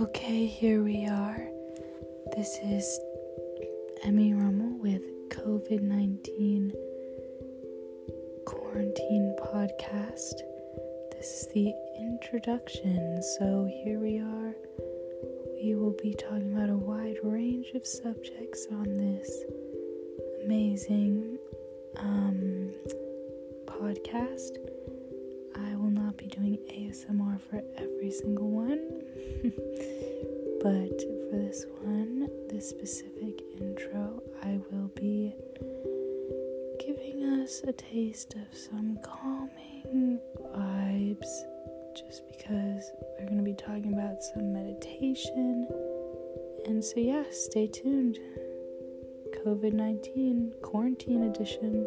Okay, here we are. This is Emmy Rummel with COVID 19 Quarantine Podcast. This is the introduction. So, here we are. We will be talking about a wide range of subjects on this amazing um, podcast. ASMR for every single one, but for this one, this specific intro, I will be giving us a taste of some calming vibes just because we're going to be talking about some meditation. And so, yeah, stay tuned. COVID 19 quarantine edition.